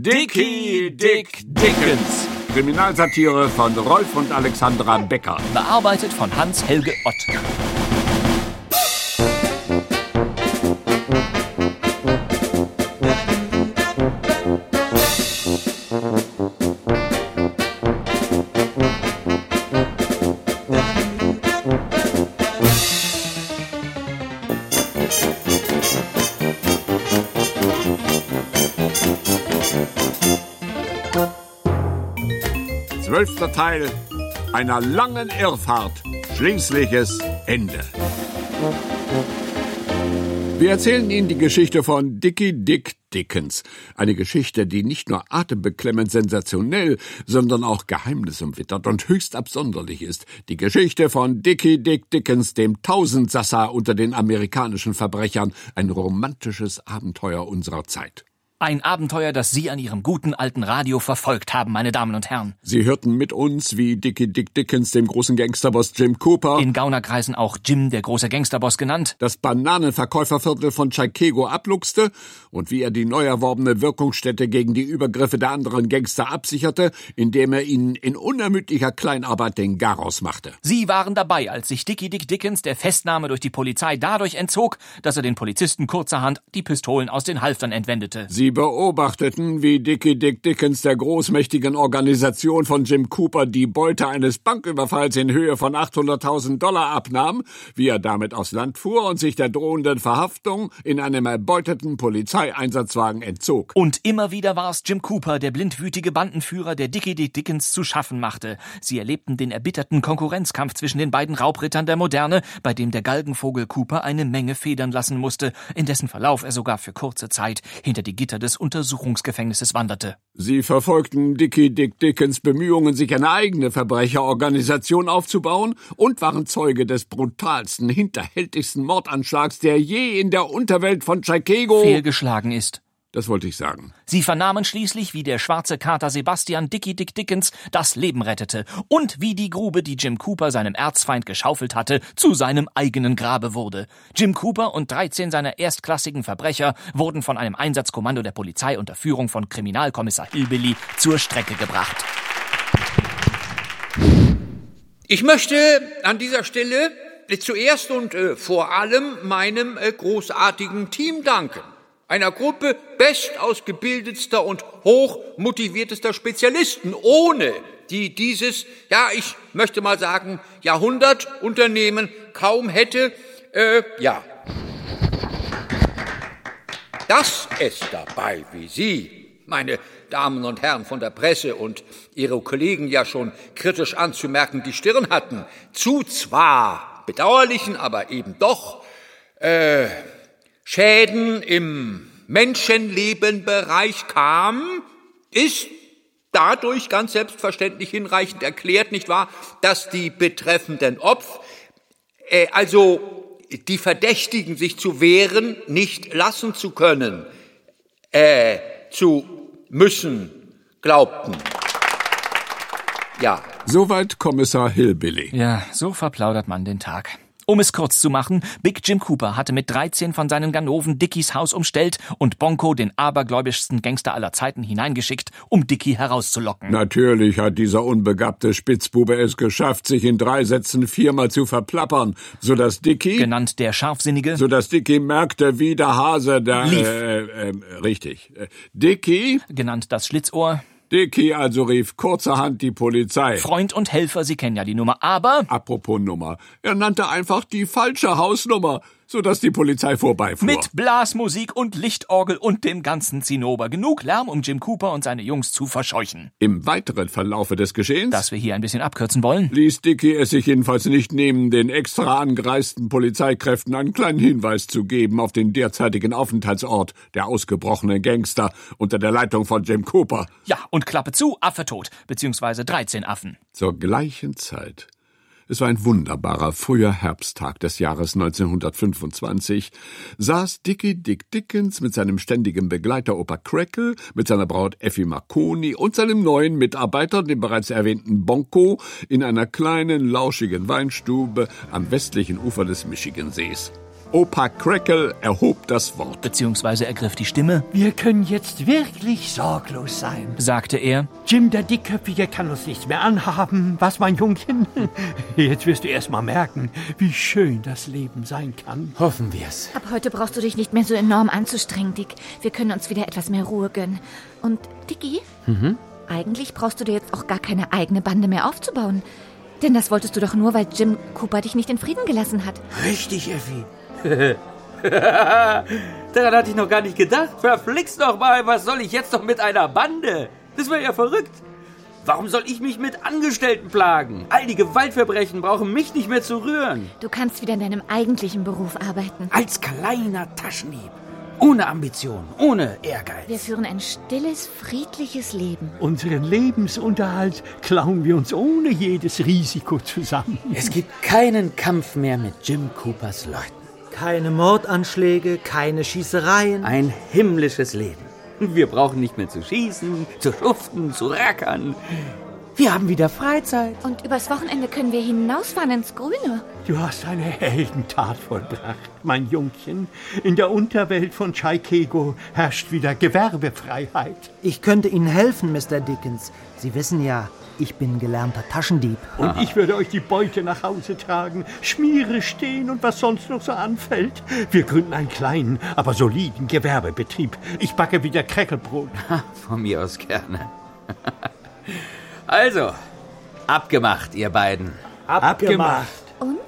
Dicky Dick Dickens. Kriminalsatire von Rolf und Alexandra Becker. Bearbeitet von Hans-Helge Ott. Teil einer langen Irrfahrt. Schließliches Ende. Wir erzählen Ihnen die Geschichte von Dickie Dick Dickens. Eine Geschichte, die nicht nur atembeklemmend sensationell, sondern auch geheimnisumwittert und höchst absonderlich ist. Die Geschichte von Dickie Dick Dickens, dem Tausendsassa unter den amerikanischen Verbrechern. Ein romantisches Abenteuer unserer Zeit. Ein Abenteuer, das Sie an Ihrem guten alten Radio verfolgt haben, meine Damen und Herren. Sie hörten mit uns, wie Dickie Dick Dickens dem großen Gangsterboss Jim Cooper In Gaunerkreisen auch Jim, der große Gangsterboss genannt, das Bananenverkäuferviertel von Chicago abluchste und wie er die neu erworbene Wirkungsstätte gegen die Übergriffe der anderen Gangster absicherte, indem er ihnen in unermüdlicher Kleinarbeit den Garaus machte. Sie waren dabei, als sich Dickie Dick Dickens der Festnahme durch die Polizei dadurch entzog, dass er den Polizisten kurzerhand die Pistolen aus den Halftern entwendete. Sie beobachteten, wie Dickie Dick Dickens der großmächtigen Organisation von Jim Cooper die Beute eines Banküberfalls in Höhe von 800.000 Dollar abnahm, wie er damit aufs Land fuhr und sich der drohenden Verhaftung in einem erbeuteten Polizeieinsatzwagen entzog. Und immer wieder war es Jim Cooper, der blindwütige Bandenführer, der Dickie Dick Dickens zu schaffen machte. Sie erlebten den erbitterten Konkurrenzkampf zwischen den beiden Raubrittern der Moderne, bei dem der Galgenvogel Cooper eine Menge federn lassen musste, in dessen Verlauf er sogar für kurze Zeit hinter die Gitter des Untersuchungsgefängnisses wanderte. Sie verfolgten Dickie Dick Dickens Bemühungen, sich eine eigene Verbrecherorganisation aufzubauen und waren Zeuge des brutalsten, hinterhältigsten Mordanschlags, der je in der Unterwelt von Chicago. Fehlgeschlagen ist. Das wollte ich sagen. Sie vernahmen schließlich, wie der schwarze Kater Sebastian Dickie Dick Dickens das Leben rettete und wie die Grube, die Jim Cooper seinem Erzfeind geschaufelt hatte, zu seinem eigenen Grabe wurde. Jim Cooper und 13 seiner erstklassigen Verbrecher wurden von einem Einsatzkommando der Polizei unter Führung von Kriminalkommissar Hillbilly zur Strecke gebracht. Ich möchte an dieser Stelle zuerst und äh, vor allem meinem äh, großartigen Team danken. Einer Gruppe bestausgebildetster und hochmotiviertester Spezialisten, ohne die dieses, ja, ich möchte mal sagen, Jahrhundertunternehmen kaum hätte, äh, ja. Dass es dabei wie Sie, meine Damen und Herren von der Presse und Ihre Kollegen ja schon kritisch anzumerken die Stirn hatten, zu zwar bedauerlichen, aber eben doch äh, Schäden im Menschenlebenbereich kam, ist dadurch ganz selbstverständlich hinreichend erklärt, nicht wahr, dass die betreffenden Opfer, äh, also die Verdächtigen sich zu wehren, nicht lassen zu können, äh, zu müssen, glaubten. Ja, Soweit Kommissar Hillbilly. Ja, so verplaudert man den Tag. Um es kurz zu machen, Big Jim Cooper hatte mit 13 von seinen Ganoven Dickies Haus umstellt und Bonko, den abergläubischsten Gangster aller Zeiten, hineingeschickt, um Dickie herauszulocken. Natürlich hat dieser unbegabte Spitzbube es geschafft, sich in drei Sätzen viermal zu verplappern, sodass Dicky, Genannt der Scharfsinnige, sodass Dicky merkte, wie der Hase da, Lief. äh, äh, richtig. Äh, Dicky, genannt das Schlitzohr, Dicky also rief kurzerhand die Polizei. Freund und Helfer, Sie kennen ja die Nummer, aber Apropos Nummer. Er nannte einfach die falsche Hausnummer, sodass die Polizei vorbeifuhr. mit Blasmusik und Lichtorgel und dem ganzen Zinnober. Genug Lärm, um Jim Cooper und seine Jungs zu verscheuchen. Im weiteren Verlaufe des Geschehens Dass wir hier ein bisschen abkürzen wollen. ließ Dicky es sich jedenfalls nicht nehmen, den extra angereisten Polizeikräften einen kleinen Hinweis zu geben auf den derzeitigen Aufenthaltsort der ausgebrochenen Gangster unter der Leitung von Jim Cooper. Ja, und Klappe zu, Affe tot, beziehungsweise 13 Affen. Zur gleichen Zeit. Es war ein wunderbarer früher Herbsttag des Jahres 1925, saß Dickie Dick Dickens mit seinem ständigen Begleiter Opa Crackle, mit seiner Braut Effie Marconi und seinem neuen Mitarbeiter, dem bereits erwähnten Bonko, in einer kleinen, lauschigen Weinstube am westlichen Ufer des Michigansees. Opa Crackle erhob das Wort. Beziehungsweise ergriff die Stimme. Wir können jetzt wirklich sorglos sein, sagte er. Jim, der Dickköpfige, kann uns nichts mehr anhaben. Was, mein Jungchen? Jetzt wirst du erst mal merken, wie schön das Leben sein kann. Hoffen wir's. Ab heute brauchst du dich nicht mehr so enorm anzustrengen, Dick. Wir können uns wieder etwas mehr Ruhe gönnen. Und, Dicky? Mhm? Eigentlich brauchst du dir jetzt auch gar keine eigene Bande mehr aufzubauen. Denn das wolltest du doch nur, weil Jim Cooper dich nicht in Frieden gelassen hat. Richtig, Effi. Daran hatte ich noch gar nicht gedacht. Verflixt noch mal, was soll ich jetzt noch mit einer Bande? Das wäre ja verrückt. Warum soll ich mich mit Angestellten plagen? All die Gewaltverbrechen brauchen mich nicht mehr zu rühren. Du kannst wieder in deinem eigentlichen Beruf arbeiten. Als kleiner Taschenhieb. Ohne Ambition, ohne Ehrgeiz. Wir führen ein stilles, friedliches Leben. Unseren Lebensunterhalt klauen wir uns ohne jedes Risiko zusammen. Es gibt keinen Kampf mehr mit Jim Coopers Leuten. Keine Mordanschläge, keine Schießereien. Ein himmlisches Leben. Wir brauchen nicht mehr zu schießen, zu schuften, zu rackern. Wir haben wieder Freizeit. Und übers Wochenende können wir hinausfahren ins Grüne. Du hast eine Heldentat vollbracht, mein Jungchen. In der Unterwelt von Chaikego herrscht wieder Gewerbefreiheit. Ich könnte Ihnen helfen, Mr. Dickens. Sie wissen ja, ich bin gelernter Taschendieb. Und Aha. ich würde euch die Beute nach Hause tragen, Schmiere stehen und was sonst noch so anfällt. Wir gründen einen kleinen, aber soliden Gewerbebetrieb. Ich backe wieder Kräckelbrot. Von mir aus gerne. Also, abgemacht, ihr beiden. Abgemacht. Und?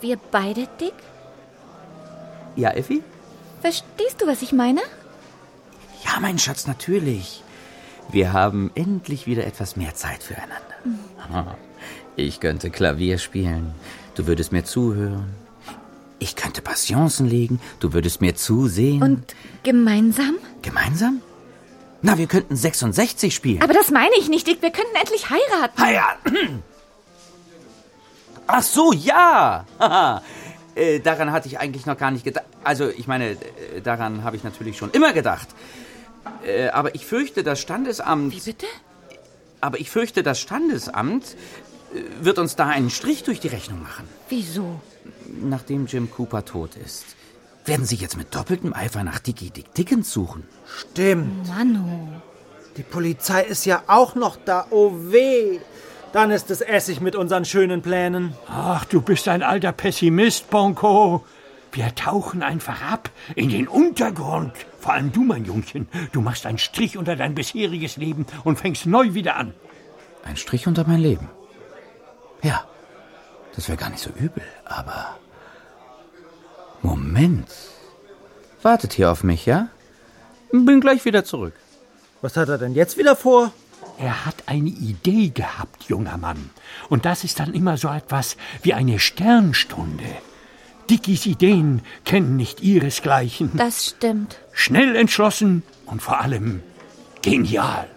Wir beide, Dick? Ja, Effi? Verstehst du, was ich meine? Ja, mein Schatz, natürlich. Wir haben endlich wieder etwas mehr Zeit füreinander. Ich könnte Klavier spielen, du würdest mir zuhören. Ich könnte Passionsen legen, du würdest mir zusehen. Und gemeinsam? Gemeinsam? Na, wir könnten 66 spielen. Aber das meine ich nicht, Dick. Wir könnten endlich heiraten. Heiraten? Ach so, ja. äh, daran hatte ich eigentlich noch gar nicht gedacht. Also, ich meine, äh, daran habe ich natürlich schon immer gedacht. Äh, aber ich fürchte, das Standesamt. Wie bitte? Aber ich fürchte, das Standesamt äh, wird uns da einen Strich durch die Rechnung machen. Wieso? Nachdem Jim Cooper tot ist. Werden Sie jetzt mit doppeltem Eifer nach Dicky Dick Dickens suchen? Stimmt. Manu. Die Polizei ist ja auch noch da. Oh weh. Dann ist es Essig mit unseren schönen Plänen. Ach, du bist ein alter Pessimist, Bonko. Wir tauchen einfach ab in den Untergrund. Vor allem du, mein Jungchen. Du machst einen Strich unter dein bisheriges Leben und fängst neu wieder an. Ein Strich unter mein Leben? Ja, das wäre gar nicht so übel, aber Moment. Wartet hier auf mich, ja? Bin gleich wieder zurück. Was hat er denn jetzt wieder vor? Er hat eine Idee gehabt, junger Mann. Und das ist dann immer so etwas wie eine Sternstunde. Dickies Ideen kennen nicht ihresgleichen. Das stimmt. Schnell entschlossen und vor allem genial.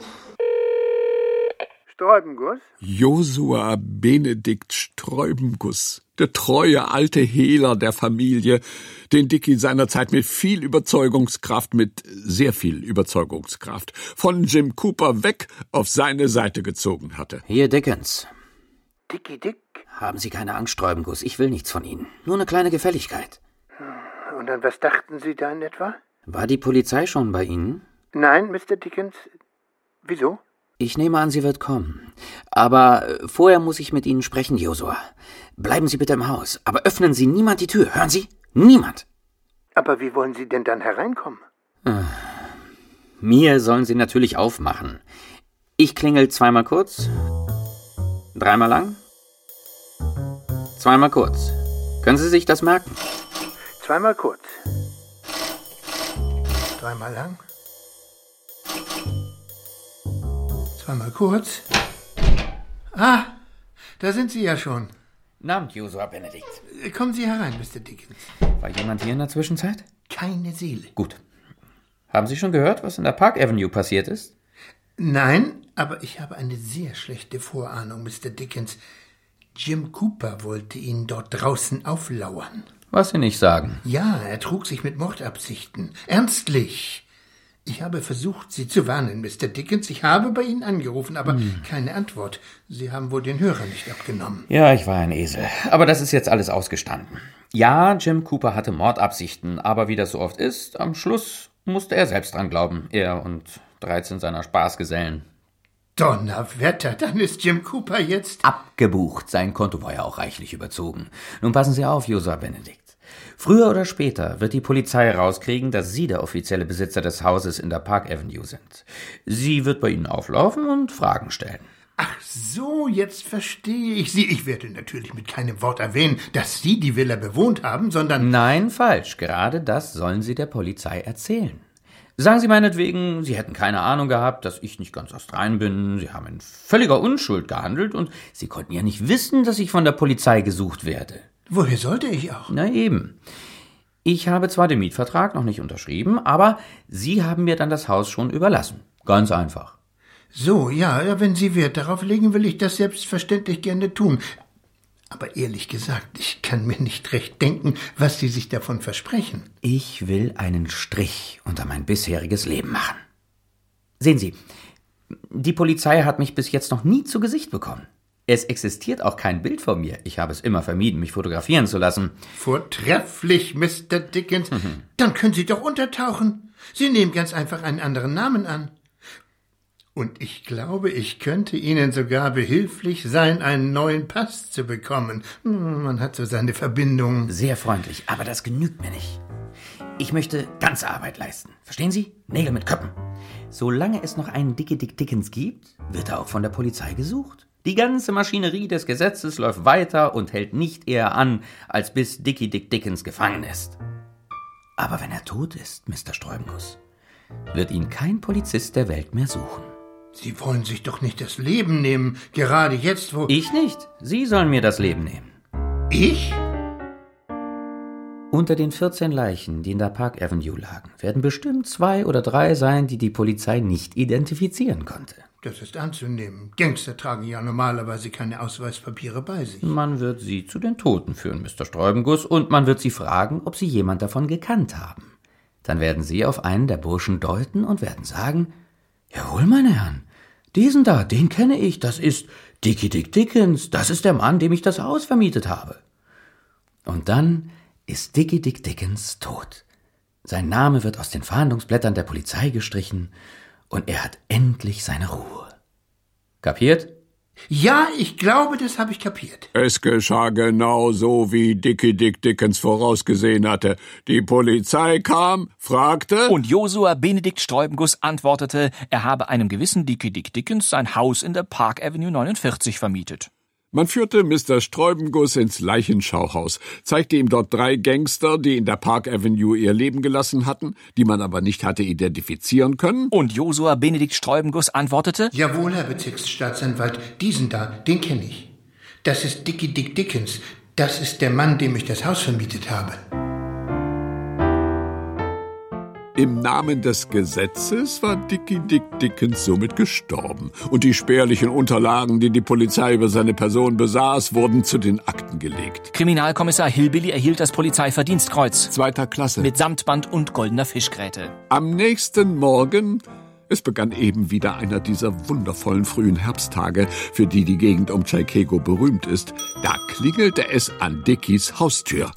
Sträubenguss? Josua Benedikt Sträubenguss, der treue alte Hehler der Familie, den Dicky seinerzeit mit viel Überzeugungskraft, mit sehr viel Überzeugungskraft, von Jim Cooper weg auf seine Seite gezogen hatte. Hier, Dickens. Dicky Dick? Haben Sie keine Angst, Sträubenguss. Ich will nichts von Ihnen. Nur eine kleine Gefälligkeit. Und an was dachten Sie da in etwa? War die Polizei schon bei Ihnen? Nein, Mr. Dickens. Wieso? Ich nehme an, sie wird kommen. Aber äh, vorher muss ich mit Ihnen sprechen, Josua. Bleiben Sie bitte im Haus, aber öffnen Sie niemand die Tür, hören Sie? Niemand. Aber wie wollen Sie denn dann hereinkommen? Äh, mir sollen Sie natürlich aufmachen. Ich klingel zweimal kurz, dreimal lang, zweimal kurz. Können Sie sich das merken? Zweimal kurz. Dreimal lang. Zweimal kurz. Ah, da sind Sie ja schon. Namt, Josua Benedikt. Kommen Sie herein, Mr. Dickens. War jemand hier in der Zwischenzeit? Keine Seele. Gut. Haben Sie schon gehört, was in der Park Avenue passiert ist? Nein, aber ich habe eine sehr schlechte Vorahnung, Mr. Dickens. Jim Cooper wollte Ihnen dort draußen auflauern. Was Sie nicht sagen. Ja, er trug sich mit Mordabsichten. Ernstlich. Ich habe versucht, Sie zu warnen, Mr. Dickens. Ich habe bei Ihnen angerufen, aber hm. keine Antwort. Sie haben wohl den Hörer nicht abgenommen. Ja, ich war ein Esel. Aber das ist jetzt alles ausgestanden. Ja, Jim Cooper hatte Mordabsichten, aber wie das so oft ist, am Schluss musste er selbst dran glauben. Er und 13 seiner Spaßgesellen. Donnerwetter, dann ist Jim Cooper jetzt. Abgebucht. Sein Konto war ja auch reichlich überzogen. Nun passen Sie auf, Josua Benedikt. Früher oder später wird die Polizei herauskriegen, dass Sie der offizielle Besitzer des Hauses in der Park Avenue sind. Sie wird bei Ihnen auflaufen und Fragen stellen. Ach so, jetzt verstehe ich Sie. Ich werde natürlich mit keinem Wort erwähnen, dass Sie die Villa bewohnt haben, sondern. Nein, falsch. Gerade das sollen Sie der Polizei erzählen. Sagen Sie meinetwegen, Sie hätten keine Ahnung gehabt, dass ich nicht ganz astrein bin. Sie haben in völliger Unschuld gehandelt und Sie konnten ja nicht wissen, dass ich von der Polizei gesucht werde. Woher sollte ich auch? Na eben. Ich habe zwar den Mietvertrag noch nicht unterschrieben, aber Sie haben mir dann das Haus schon überlassen. Ganz einfach. So, ja, wenn Sie Wert darauf legen, will ich das selbstverständlich gerne tun. Aber ehrlich gesagt, ich kann mir nicht recht denken, was Sie sich davon versprechen. Ich will einen Strich unter mein bisheriges Leben machen. Sehen Sie, die Polizei hat mich bis jetzt noch nie zu Gesicht bekommen. Es existiert auch kein Bild von mir. Ich habe es immer vermieden, mich fotografieren zu lassen. Vortrefflich, Mr. Dickens. Mhm. Dann können Sie doch untertauchen. Sie nehmen ganz einfach einen anderen Namen an. Und ich glaube, ich könnte Ihnen sogar behilflich sein, einen neuen Pass zu bekommen. Man hat so seine Verbindungen. Sehr freundlich, aber das genügt mir nicht. Ich möchte ganze Arbeit leisten. Verstehen Sie? Nägel mit Köppen. Solange es noch einen Dicke Dick Dickens gibt, wird er auch von der Polizei gesucht. Die ganze Maschinerie des Gesetzes läuft weiter und hält nicht eher an, als bis Dickie Dick Dickens gefangen ist. Aber wenn er tot ist, Mr. Sträubenguss, wird ihn kein Polizist der Welt mehr suchen. Sie wollen sich doch nicht das Leben nehmen, gerade jetzt, wo. Ich nicht. Sie sollen mir das Leben nehmen. Ich? Unter den 14 Leichen, die in der Park Avenue lagen, werden bestimmt zwei oder drei sein, die die Polizei nicht identifizieren konnte. Das ist anzunehmen. Gangster tragen ja normalerweise keine Ausweispapiere bei sich. Man wird sie zu den Toten führen, Mr. Sträubenguss, und man wird sie fragen, ob sie jemand davon gekannt haben. Dann werden sie auf einen der Burschen deuten und werden sagen, Jawohl, meine Herren. Diesen da, den kenne ich. Das ist Dickie Dick Dickens. Das ist der Mann, dem ich das Haus vermietet habe. Und dann ist Dickie Dick Dickens tot. Sein Name wird aus den Fahndungsblättern der Polizei gestrichen und er hat endlich seine Ruhe. Kapiert? Ja, ich glaube, das habe ich kapiert. Es geschah genau so, wie Dickie Dick Dickens vorausgesehen hatte. Die Polizei kam, fragte. Und Josua Benedikt Sträubenguss antwortete, er habe einem gewissen Dickie Dick Dickens sein Haus in der Park Avenue 49 vermietet. Man führte Mr. Sträubenguss ins Leichenschauhaus, zeigte ihm dort drei Gangster, die in der Park Avenue ihr Leben gelassen hatten, die man aber nicht hatte identifizieren können. Und Josua Benedikt Sträubenguss antwortete, Jawohl, Herr Bezirksstaatsanwalt, diesen da, den kenne ich. Das ist Dickie Dick Dickens. Das ist der Mann, dem ich das Haus vermietet habe. Im Namen des Gesetzes war Dickie Dick Dickens somit gestorben, und die spärlichen Unterlagen, die die Polizei über seine Person besaß, wurden zu den Akten gelegt. Kriminalkommissar Hillbilly erhielt das Polizeiverdienstkreuz. Zweiter Klasse. Mit Samtband und goldener Fischgräte. Am nächsten Morgen es begann eben wieder einer dieser wundervollen frühen Herbsttage, für die die Gegend um Chaikego berühmt ist. Da klingelte es an Dickies Haustür.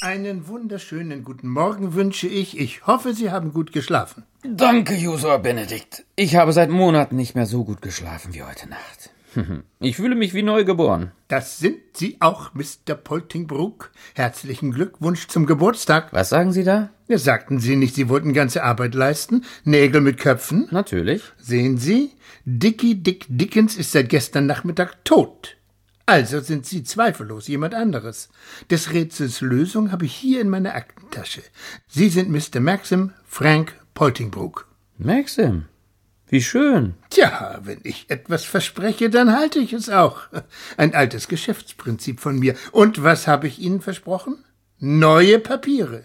Einen wunderschönen guten Morgen wünsche ich. Ich hoffe, Sie haben gut geschlafen. Danke, Josua Benedikt. Ich habe seit Monaten nicht mehr so gut geschlafen wie heute Nacht. Ich fühle mich wie neugeboren. Das sind Sie auch, Mr. Poltingbrook. Herzlichen Glückwunsch zum Geburtstag. Was sagen Sie da? Ja, sagten Sie nicht, Sie wollten ganze Arbeit leisten? Nägel mit Köpfen? Natürlich. Sehen Sie, Dickie Dick Dickens ist seit gestern Nachmittag tot. Also sind Sie zweifellos jemand anderes. Des Rätsels Lösung habe ich hier in meiner Aktentasche. Sie sind Mr. Maxim Frank Poltingbrook. Maxim? Wie schön. Tja, wenn ich etwas verspreche, dann halte ich es auch. Ein altes Geschäftsprinzip von mir. Und was habe ich Ihnen versprochen? Neue Papiere.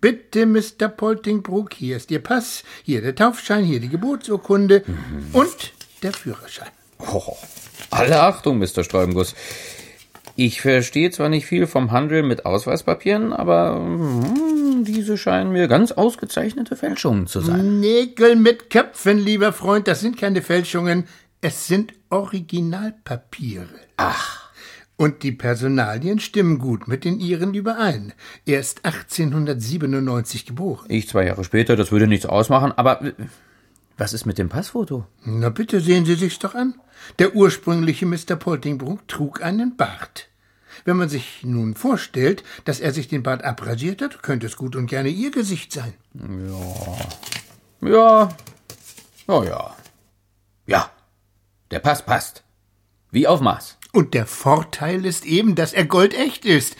Bitte, Mr. Poltingbrook, hier ist Ihr Pass, hier der Taufschein, hier die Geburtsurkunde mhm. und der Führerschein. Oh, alle Achtung, Mr. Sträubenguss. Ich verstehe zwar nicht viel vom Handel mit Ausweispapieren, aber hm, diese scheinen mir ganz ausgezeichnete Fälschungen zu sein. Nägel mit Köpfen, lieber Freund, das sind keine Fälschungen, es sind Originalpapiere. Ach. Und die Personalien stimmen gut mit den Ihren überein. Er ist 1897 geboren. Ich zwei Jahre später, das würde nichts ausmachen, aber äh, was ist mit dem Passfoto? Na bitte sehen Sie sich's doch an. Der ursprüngliche Mr. Poltingbrook trug einen Bart. Wenn man sich nun vorstellt, dass er sich den Bart abrasiert hat, könnte es gut und gerne Ihr Gesicht sein. Ja. Oh ja. Ja. Der Pass passt. Wie auf Maß. Und der Vorteil ist eben, dass er goldecht ist.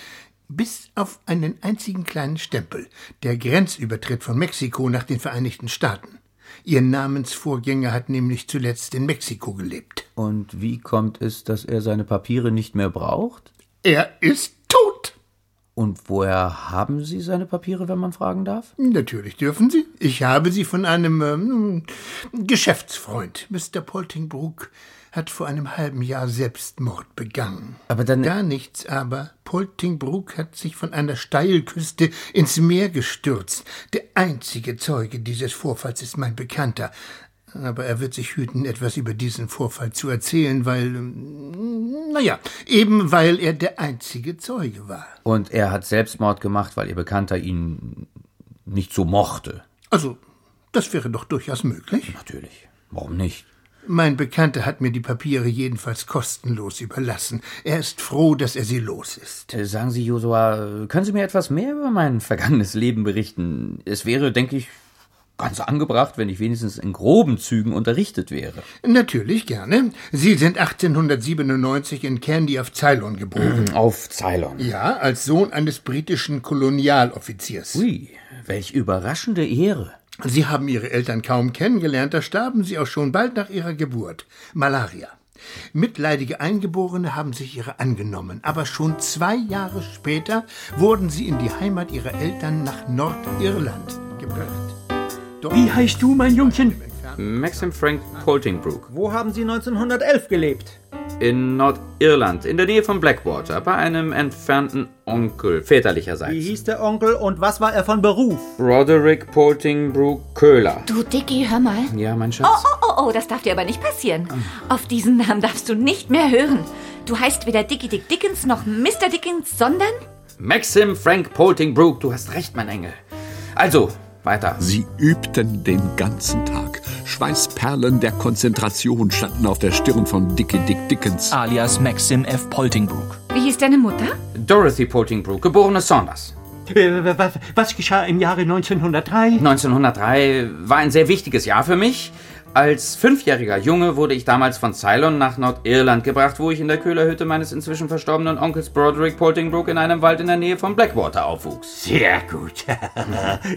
Bis auf einen einzigen kleinen Stempel. Der Grenzübertritt von Mexiko nach den Vereinigten Staaten. Ihr Namensvorgänger hat nämlich zuletzt in Mexiko gelebt. Und wie kommt es, dass er seine Papiere nicht mehr braucht? Er ist tot. Und woher haben Sie seine Papiere, wenn man fragen darf? Natürlich dürfen Sie. Ich habe sie von einem ähm, Geschäftsfreund. Mr. Poltingbrook hat vor einem halben Jahr Selbstmord begangen. Aber dann. Gar nichts aber. Poltingbrook hat sich von einer Steilküste ins Meer gestürzt. Der einzige Zeuge dieses Vorfalls ist mein Bekannter. Aber er wird sich hüten, etwas über diesen Vorfall zu erzählen, weil, ähm, naja, eben weil er der einzige Zeuge war. Und er hat Selbstmord gemacht, weil Ihr Bekannter ihn nicht so mochte. Also, das wäre doch durchaus möglich. Natürlich. Warum nicht? Mein Bekannter hat mir die Papiere jedenfalls kostenlos überlassen. Er ist froh, dass er sie los ist. Äh, Sagen Sie, Josua, können Sie mir etwas mehr über mein vergangenes Leben berichten? Es wäre, denke ich, ganz angebracht, wenn ich wenigstens in groben Zügen unterrichtet wäre. Natürlich gerne. Sie sind 1897 in Candy auf Ceylon geboren. Auf Ceylon. Ja, als Sohn eines britischen Kolonialoffiziers. Ui, welch überraschende Ehre. Sie haben Ihre Eltern kaum kennengelernt, da starben sie auch schon bald nach ihrer Geburt. Malaria. Mitleidige Eingeborene haben sich ihrer angenommen, aber schon zwei Jahre später wurden sie in die Heimat ihrer Eltern nach Nordirland gebracht. Dort Wie heißt du, mein Jungchen? Maxim Frank Poltingbrook. Wo haben Sie 1911 gelebt? In Nordirland, in der Nähe von Blackwater, bei einem entfernten Onkel Wie väterlicherseits. hieß der Onkel und was war er von Beruf? Roderick Poltingbrook Köhler. Du, Dicky, hör mal. Ja, mein Schatz. Oh, oh, oh, das darf dir aber nicht passieren. Auf diesen Namen darfst du nicht mehr hören. Du heißt weder Dicky Dick Dickens noch Mr. Dickens, sondern... Maxim Frank Poltingbrook, du hast recht, mein Engel. Also, weiter. Sie übten den ganzen Tag. Schweißperlen der Konzentration standen auf der Stirn von Dickie Dick Dickens. alias Maxim F. Poltingbrook. Wie hieß deine Mutter? Dorothy Poltingbrook, geborene Saunders. Äh, was, was geschah im Jahre 1903? 1903 war ein sehr wichtiges Jahr für mich. Als fünfjähriger Junge wurde ich damals von Ceylon nach Nordirland gebracht, wo ich in der Köhlerhütte meines inzwischen verstorbenen Onkels Broderick Poltingbrook in einem Wald in der Nähe von Blackwater aufwuchs. Sehr gut.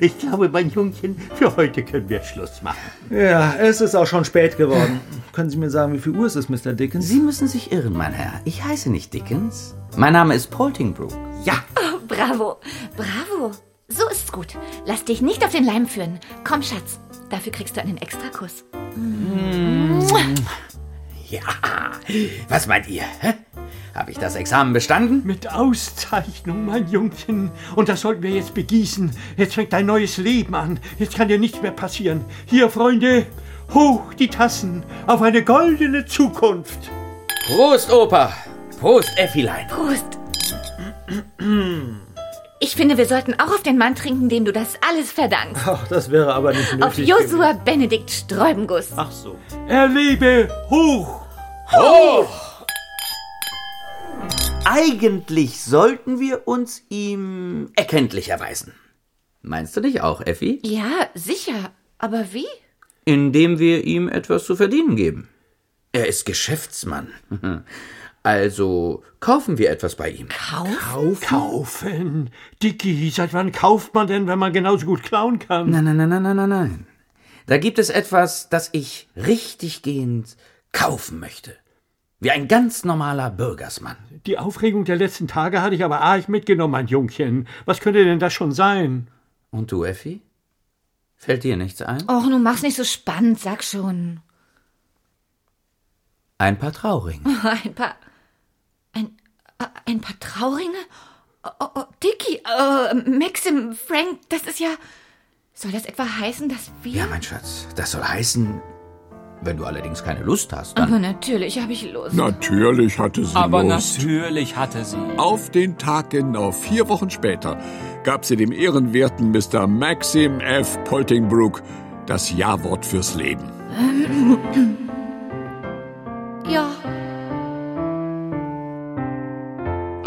Ich glaube, mein Jungchen, für heute können wir Schluss machen. Ja, es ist auch schon spät geworden. Können Sie mir sagen, wie viel Uhr es ist, Mr. Dickens? Sie müssen sich irren, mein Herr. Ich heiße nicht Dickens. Mein Name ist Poltingbrook. Ja, Oh, bravo, bravo. So ist's gut. Lass dich nicht auf den Leim führen. Komm, Schatz. Dafür kriegst du einen Extrakuss. Ja, was meint ihr? Hä? Habe ich das Examen bestanden? Mit Auszeichnung, mein Jungchen. Und das sollten wir jetzt begießen. Jetzt fängt ein neues Leben an. Jetzt kann dir nichts mehr passieren. Hier, Freunde, hoch die Tassen auf eine goldene Zukunft. Prost, Opa! Prost, Effilein! Prost. Ich finde, wir sollten auch auf den Mann trinken, dem du das alles verdankst. ach, das wäre aber nicht nötig. Auf Josua Benedikt Sträubenguss. Ach so. Er lebe hoch. Eigentlich sollten wir uns ihm erkenntlich erweisen. Meinst du nicht auch, Effi? Ja, sicher. Aber wie? Indem wir ihm etwas zu verdienen geben. Er ist Geschäftsmann. Also kaufen wir etwas bei ihm. Kauf? Kaufen. Dicky, seit wann kauft man denn, wenn man genauso gut klauen kann? Nein, nein, nein, nein, nein, nein, nein. Da gibt es etwas, das ich richtiggehend kaufen möchte. Wie ein ganz normaler Bürgersmann. Die Aufregung der letzten Tage hatte ich aber arg mitgenommen, mein Jungchen. Was könnte denn das schon sein? Und du, Effi? Fällt dir nichts ein? Och, nun mach's nicht so spannend, sag schon. Ein paar Trauringe. Ein paar. Ein. äh, Ein paar Trauringe? Oh, oh, oh, Dicky, äh, Maxim, Frank, das ist ja. Soll das etwa heißen, dass wir. Ja, mein Schatz, das soll heißen, Wenn du allerdings keine Lust hast, dann. Aber natürlich habe ich Lust. Natürlich hatte sie Aber Lust. natürlich hatte sie. Auf den Tag genau vier Wochen später gab sie dem ehrenwerten Mr. Maxim F. Poltingbrook das Ja-Wort fürs Leben. Ja,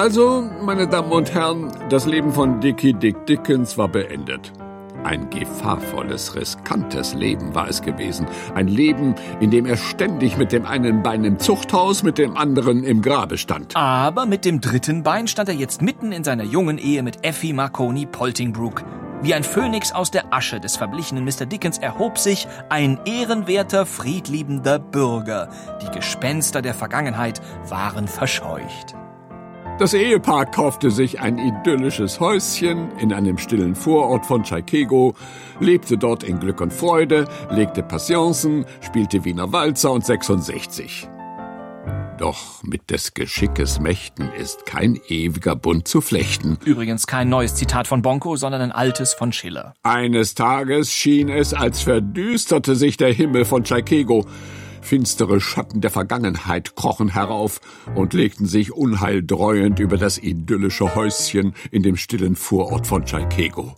Also, meine Damen und Herren, das Leben von Dickie Dick Dickens war beendet. Ein gefahrvolles, riskantes Leben war es gewesen. Ein Leben, in dem er ständig mit dem einen Bein im Zuchthaus, mit dem anderen im Grabe stand. Aber mit dem dritten Bein stand er jetzt mitten in seiner jungen Ehe mit Effie Marconi Poltingbrook. Wie ein Phönix aus der Asche des verblichenen Mr. Dickens erhob sich ein ehrenwerter, friedliebender Bürger. Die Gespenster der Vergangenheit waren verscheucht. Das Ehepaar kaufte sich ein idyllisches Häuschen in einem stillen Vorort von Chicago, lebte dort in Glück und Freude, legte Passionsen, spielte Wiener Walzer und 66. Doch mit des Geschickes Mächten ist kein ewiger Bund zu flechten. Übrigens kein neues Zitat von Bonko, sondern ein altes von Schiller. Eines Tages schien es, als verdüsterte sich der Himmel von Chicago. Finstere Schatten der Vergangenheit krochen herauf und legten sich unheildreuend über das idyllische Häuschen in dem stillen Vorort von Chicago.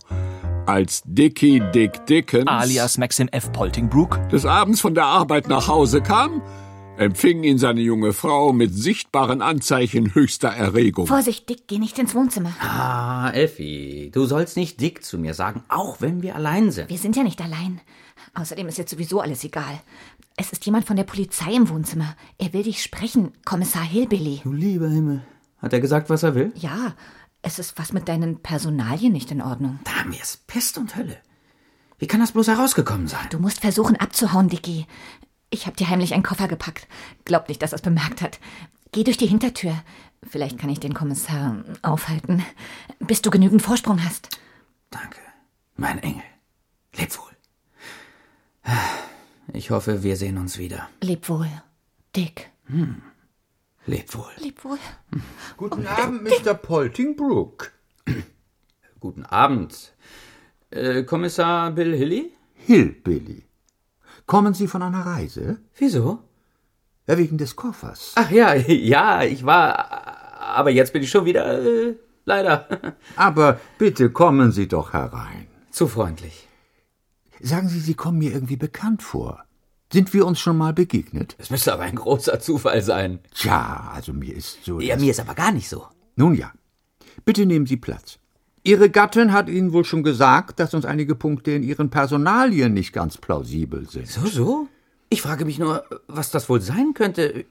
Als Dickie Dick Dickens Alias Maxim F. Poltingbrook des Abends von der Arbeit nach Hause kam, empfing ihn seine junge Frau mit sichtbaren Anzeichen höchster Erregung. Vorsicht, Dick, geh nicht ins Wohnzimmer. Ah, Effi, du sollst nicht dick zu mir sagen, auch wenn wir allein sind. Wir sind ja nicht allein. Außerdem ist jetzt sowieso alles egal. Es ist jemand von der Polizei im Wohnzimmer. Er will dich sprechen, Kommissar Hillbilly. Du lieber Himmel. Hat er gesagt, was er will? Ja, es ist was mit deinen Personalien nicht in Ordnung. Da mir ist Pest und Hölle. Wie kann das bloß herausgekommen sein? Du musst versuchen abzuhauen, Dicky. Ich hab dir heimlich einen Koffer gepackt. Glaub nicht, dass er's bemerkt hat. Geh durch die Hintertür. Vielleicht kann ich den Kommissar aufhalten, bis du genügend Vorsprung hast. Danke, mein Engel. Leb wohl. Ich hoffe, wir sehen uns wieder. Leb wohl, Dick. Leb wohl. Leb wohl. Guten Abend, Mr. Poltingbrook. Guten Abend. Äh, Kommissar Bill Hilly? Hillbilly. Kommen Sie von einer Reise? Wieso? Ja, wegen des Koffers. Ach ja, ja, ich war. Aber jetzt bin ich schon wieder. Äh, leider. Aber bitte kommen Sie doch herein. Zu freundlich. Sagen Sie, Sie kommen mir irgendwie bekannt vor. Sind wir uns schon mal begegnet? Es müsste aber ein großer Zufall sein. Tja, also mir ist so. Ja, mir ist aber gar nicht so. Nun ja. Bitte nehmen Sie Platz. Ihre Gattin hat Ihnen wohl schon gesagt, dass uns einige Punkte in Ihren Personalien nicht ganz plausibel sind. So, so? Ich frage mich nur, was das wohl sein könnte.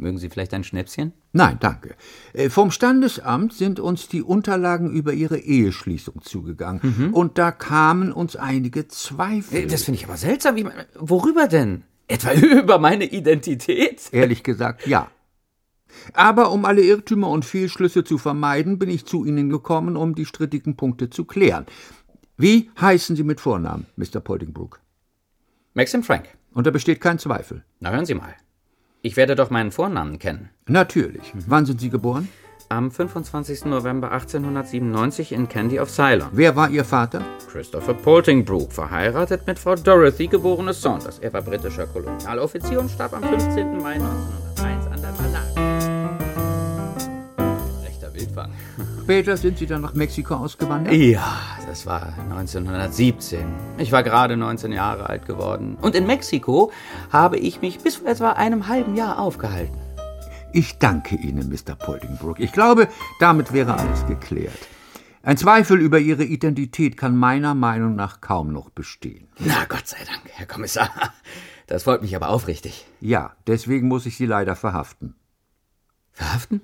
Mögen Sie vielleicht ein Schnäpschen? Nein, danke. Äh, Vom Standesamt sind uns die Unterlagen über Ihre Eheschließung zugegangen. Und da kamen uns einige Zweifel. Äh, Das finde ich aber seltsam. Wie, worüber denn? Etwa über meine Identität? Ehrlich gesagt, ja. Aber um alle Irrtümer und Fehlschlüsse zu vermeiden, bin ich zu Ihnen gekommen, um die strittigen Punkte zu klären. Wie heißen Sie mit Vornamen, Mr. Poldingbrook? Maxim Frank. Und da besteht kein Zweifel. Na, hören Sie mal. Ich werde doch meinen Vornamen kennen. Natürlich. Wann sind Sie geboren? Am 25. November 1897 in Candy of Ceylon. Wer war Ihr Vater? Christopher Poltingbrook, verheiratet mit Frau Dorothy, geborene Saunders. Er war britischer Kolonialoffizier und starb am 15. Mai 1901 Später sind Sie dann nach Mexiko ausgewandert? Ja, das war 1917. Ich war gerade 19 Jahre alt geworden. Und in Mexiko habe ich mich bis vor etwa einem halben Jahr aufgehalten. Ich danke Ihnen, Mr. Poldingbrook. Ich glaube, damit wäre alles geklärt. Ein Zweifel über Ihre Identität kann meiner Meinung nach kaum noch bestehen. Na, Gott sei Dank, Herr Kommissar. Das freut mich aber aufrichtig. Ja, deswegen muss ich Sie leider verhaften. Verhaften?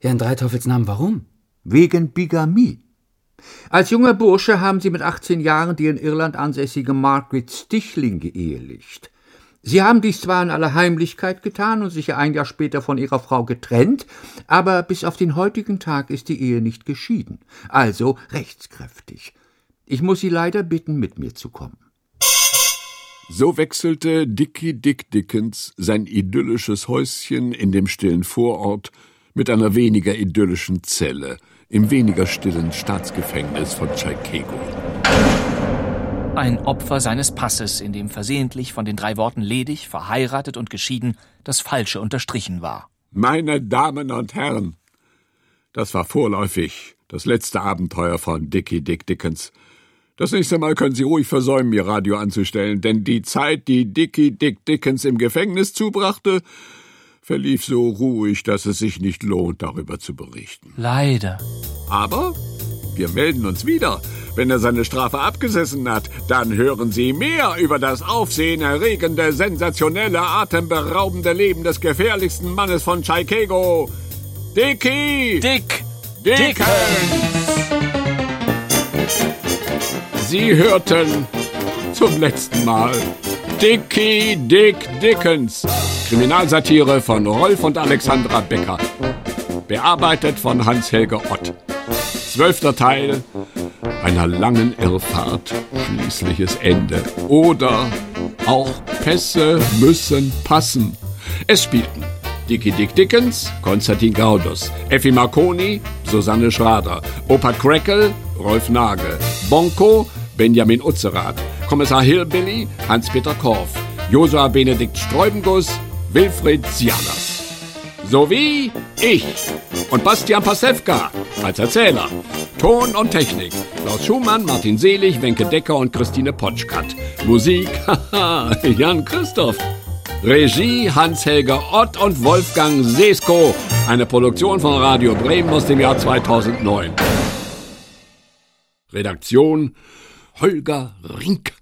Ja, in drei Teufelsnamen, warum? Wegen Bigamie. Als junger Bursche haben Sie mit 18 Jahren die in Irland ansässige Margaret Stichling geehelicht. Sie haben dies zwar in aller Heimlichkeit getan und sich ein Jahr später von Ihrer Frau getrennt, aber bis auf den heutigen Tag ist die Ehe nicht geschieden, also rechtskräftig. Ich muss Sie leider bitten, mit mir zu kommen. So wechselte Dickie Dick Dickens sein idyllisches Häuschen in dem stillen Vorort mit einer weniger idyllischen Zelle im weniger stillen Staatsgefängnis von Chicago. Ein Opfer seines Passes, in dem versehentlich von den drei Worten ledig, verheiratet und geschieden das Falsche unterstrichen war. Meine Damen und Herren, das war vorläufig das letzte Abenteuer von Dickie Dick Dickens. Das nächste Mal können Sie ruhig versäumen, Ihr Radio anzustellen, denn die Zeit, die Dickie Dick Dickens im Gefängnis zubrachte, verlief so ruhig, dass es sich nicht lohnt, darüber zu berichten. Leider. Aber wir melden uns wieder. Wenn er seine Strafe abgesessen hat, dann hören Sie mehr über das aufsehenerregende, sensationelle, atemberaubende Leben des gefährlichsten Mannes von Chicago. Dickie! Dick! Dickens! Sie hörten zum letzten Mal Dickie Dick Dickens. Kriminalsatire von Rolf und Alexandra Becker. Bearbeitet von Hans-Helge Ott. Zwölfter Teil einer langen Irrfahrt, schließliches Ende. Oder auch Pässe müssen passen. Es spielten Dickie Dick Dickens, Konstantin Gaudus, Effi Marconi, Susanne Schrader, Opa Crackle, Rolf Nagel, Bonko, Benjamin Utzerath, Kommissar Hillbilly, Hans-Peter Korff, Josua Benedikt Streubenguss, Wilfried Zialas. Sowie ich und Bastian Pasewka als Erzähler. Ton und Technik. Klaus Schumann, Martin Selig, Wenke Decker und Christine Potschkat. Musik, Jan Christoph. Regie Hans-Helger Ott und Wolfgang Sesko. Eine Produktion von Radio Bremen aus dem Jahr 2009. Redaktion Holger Rink.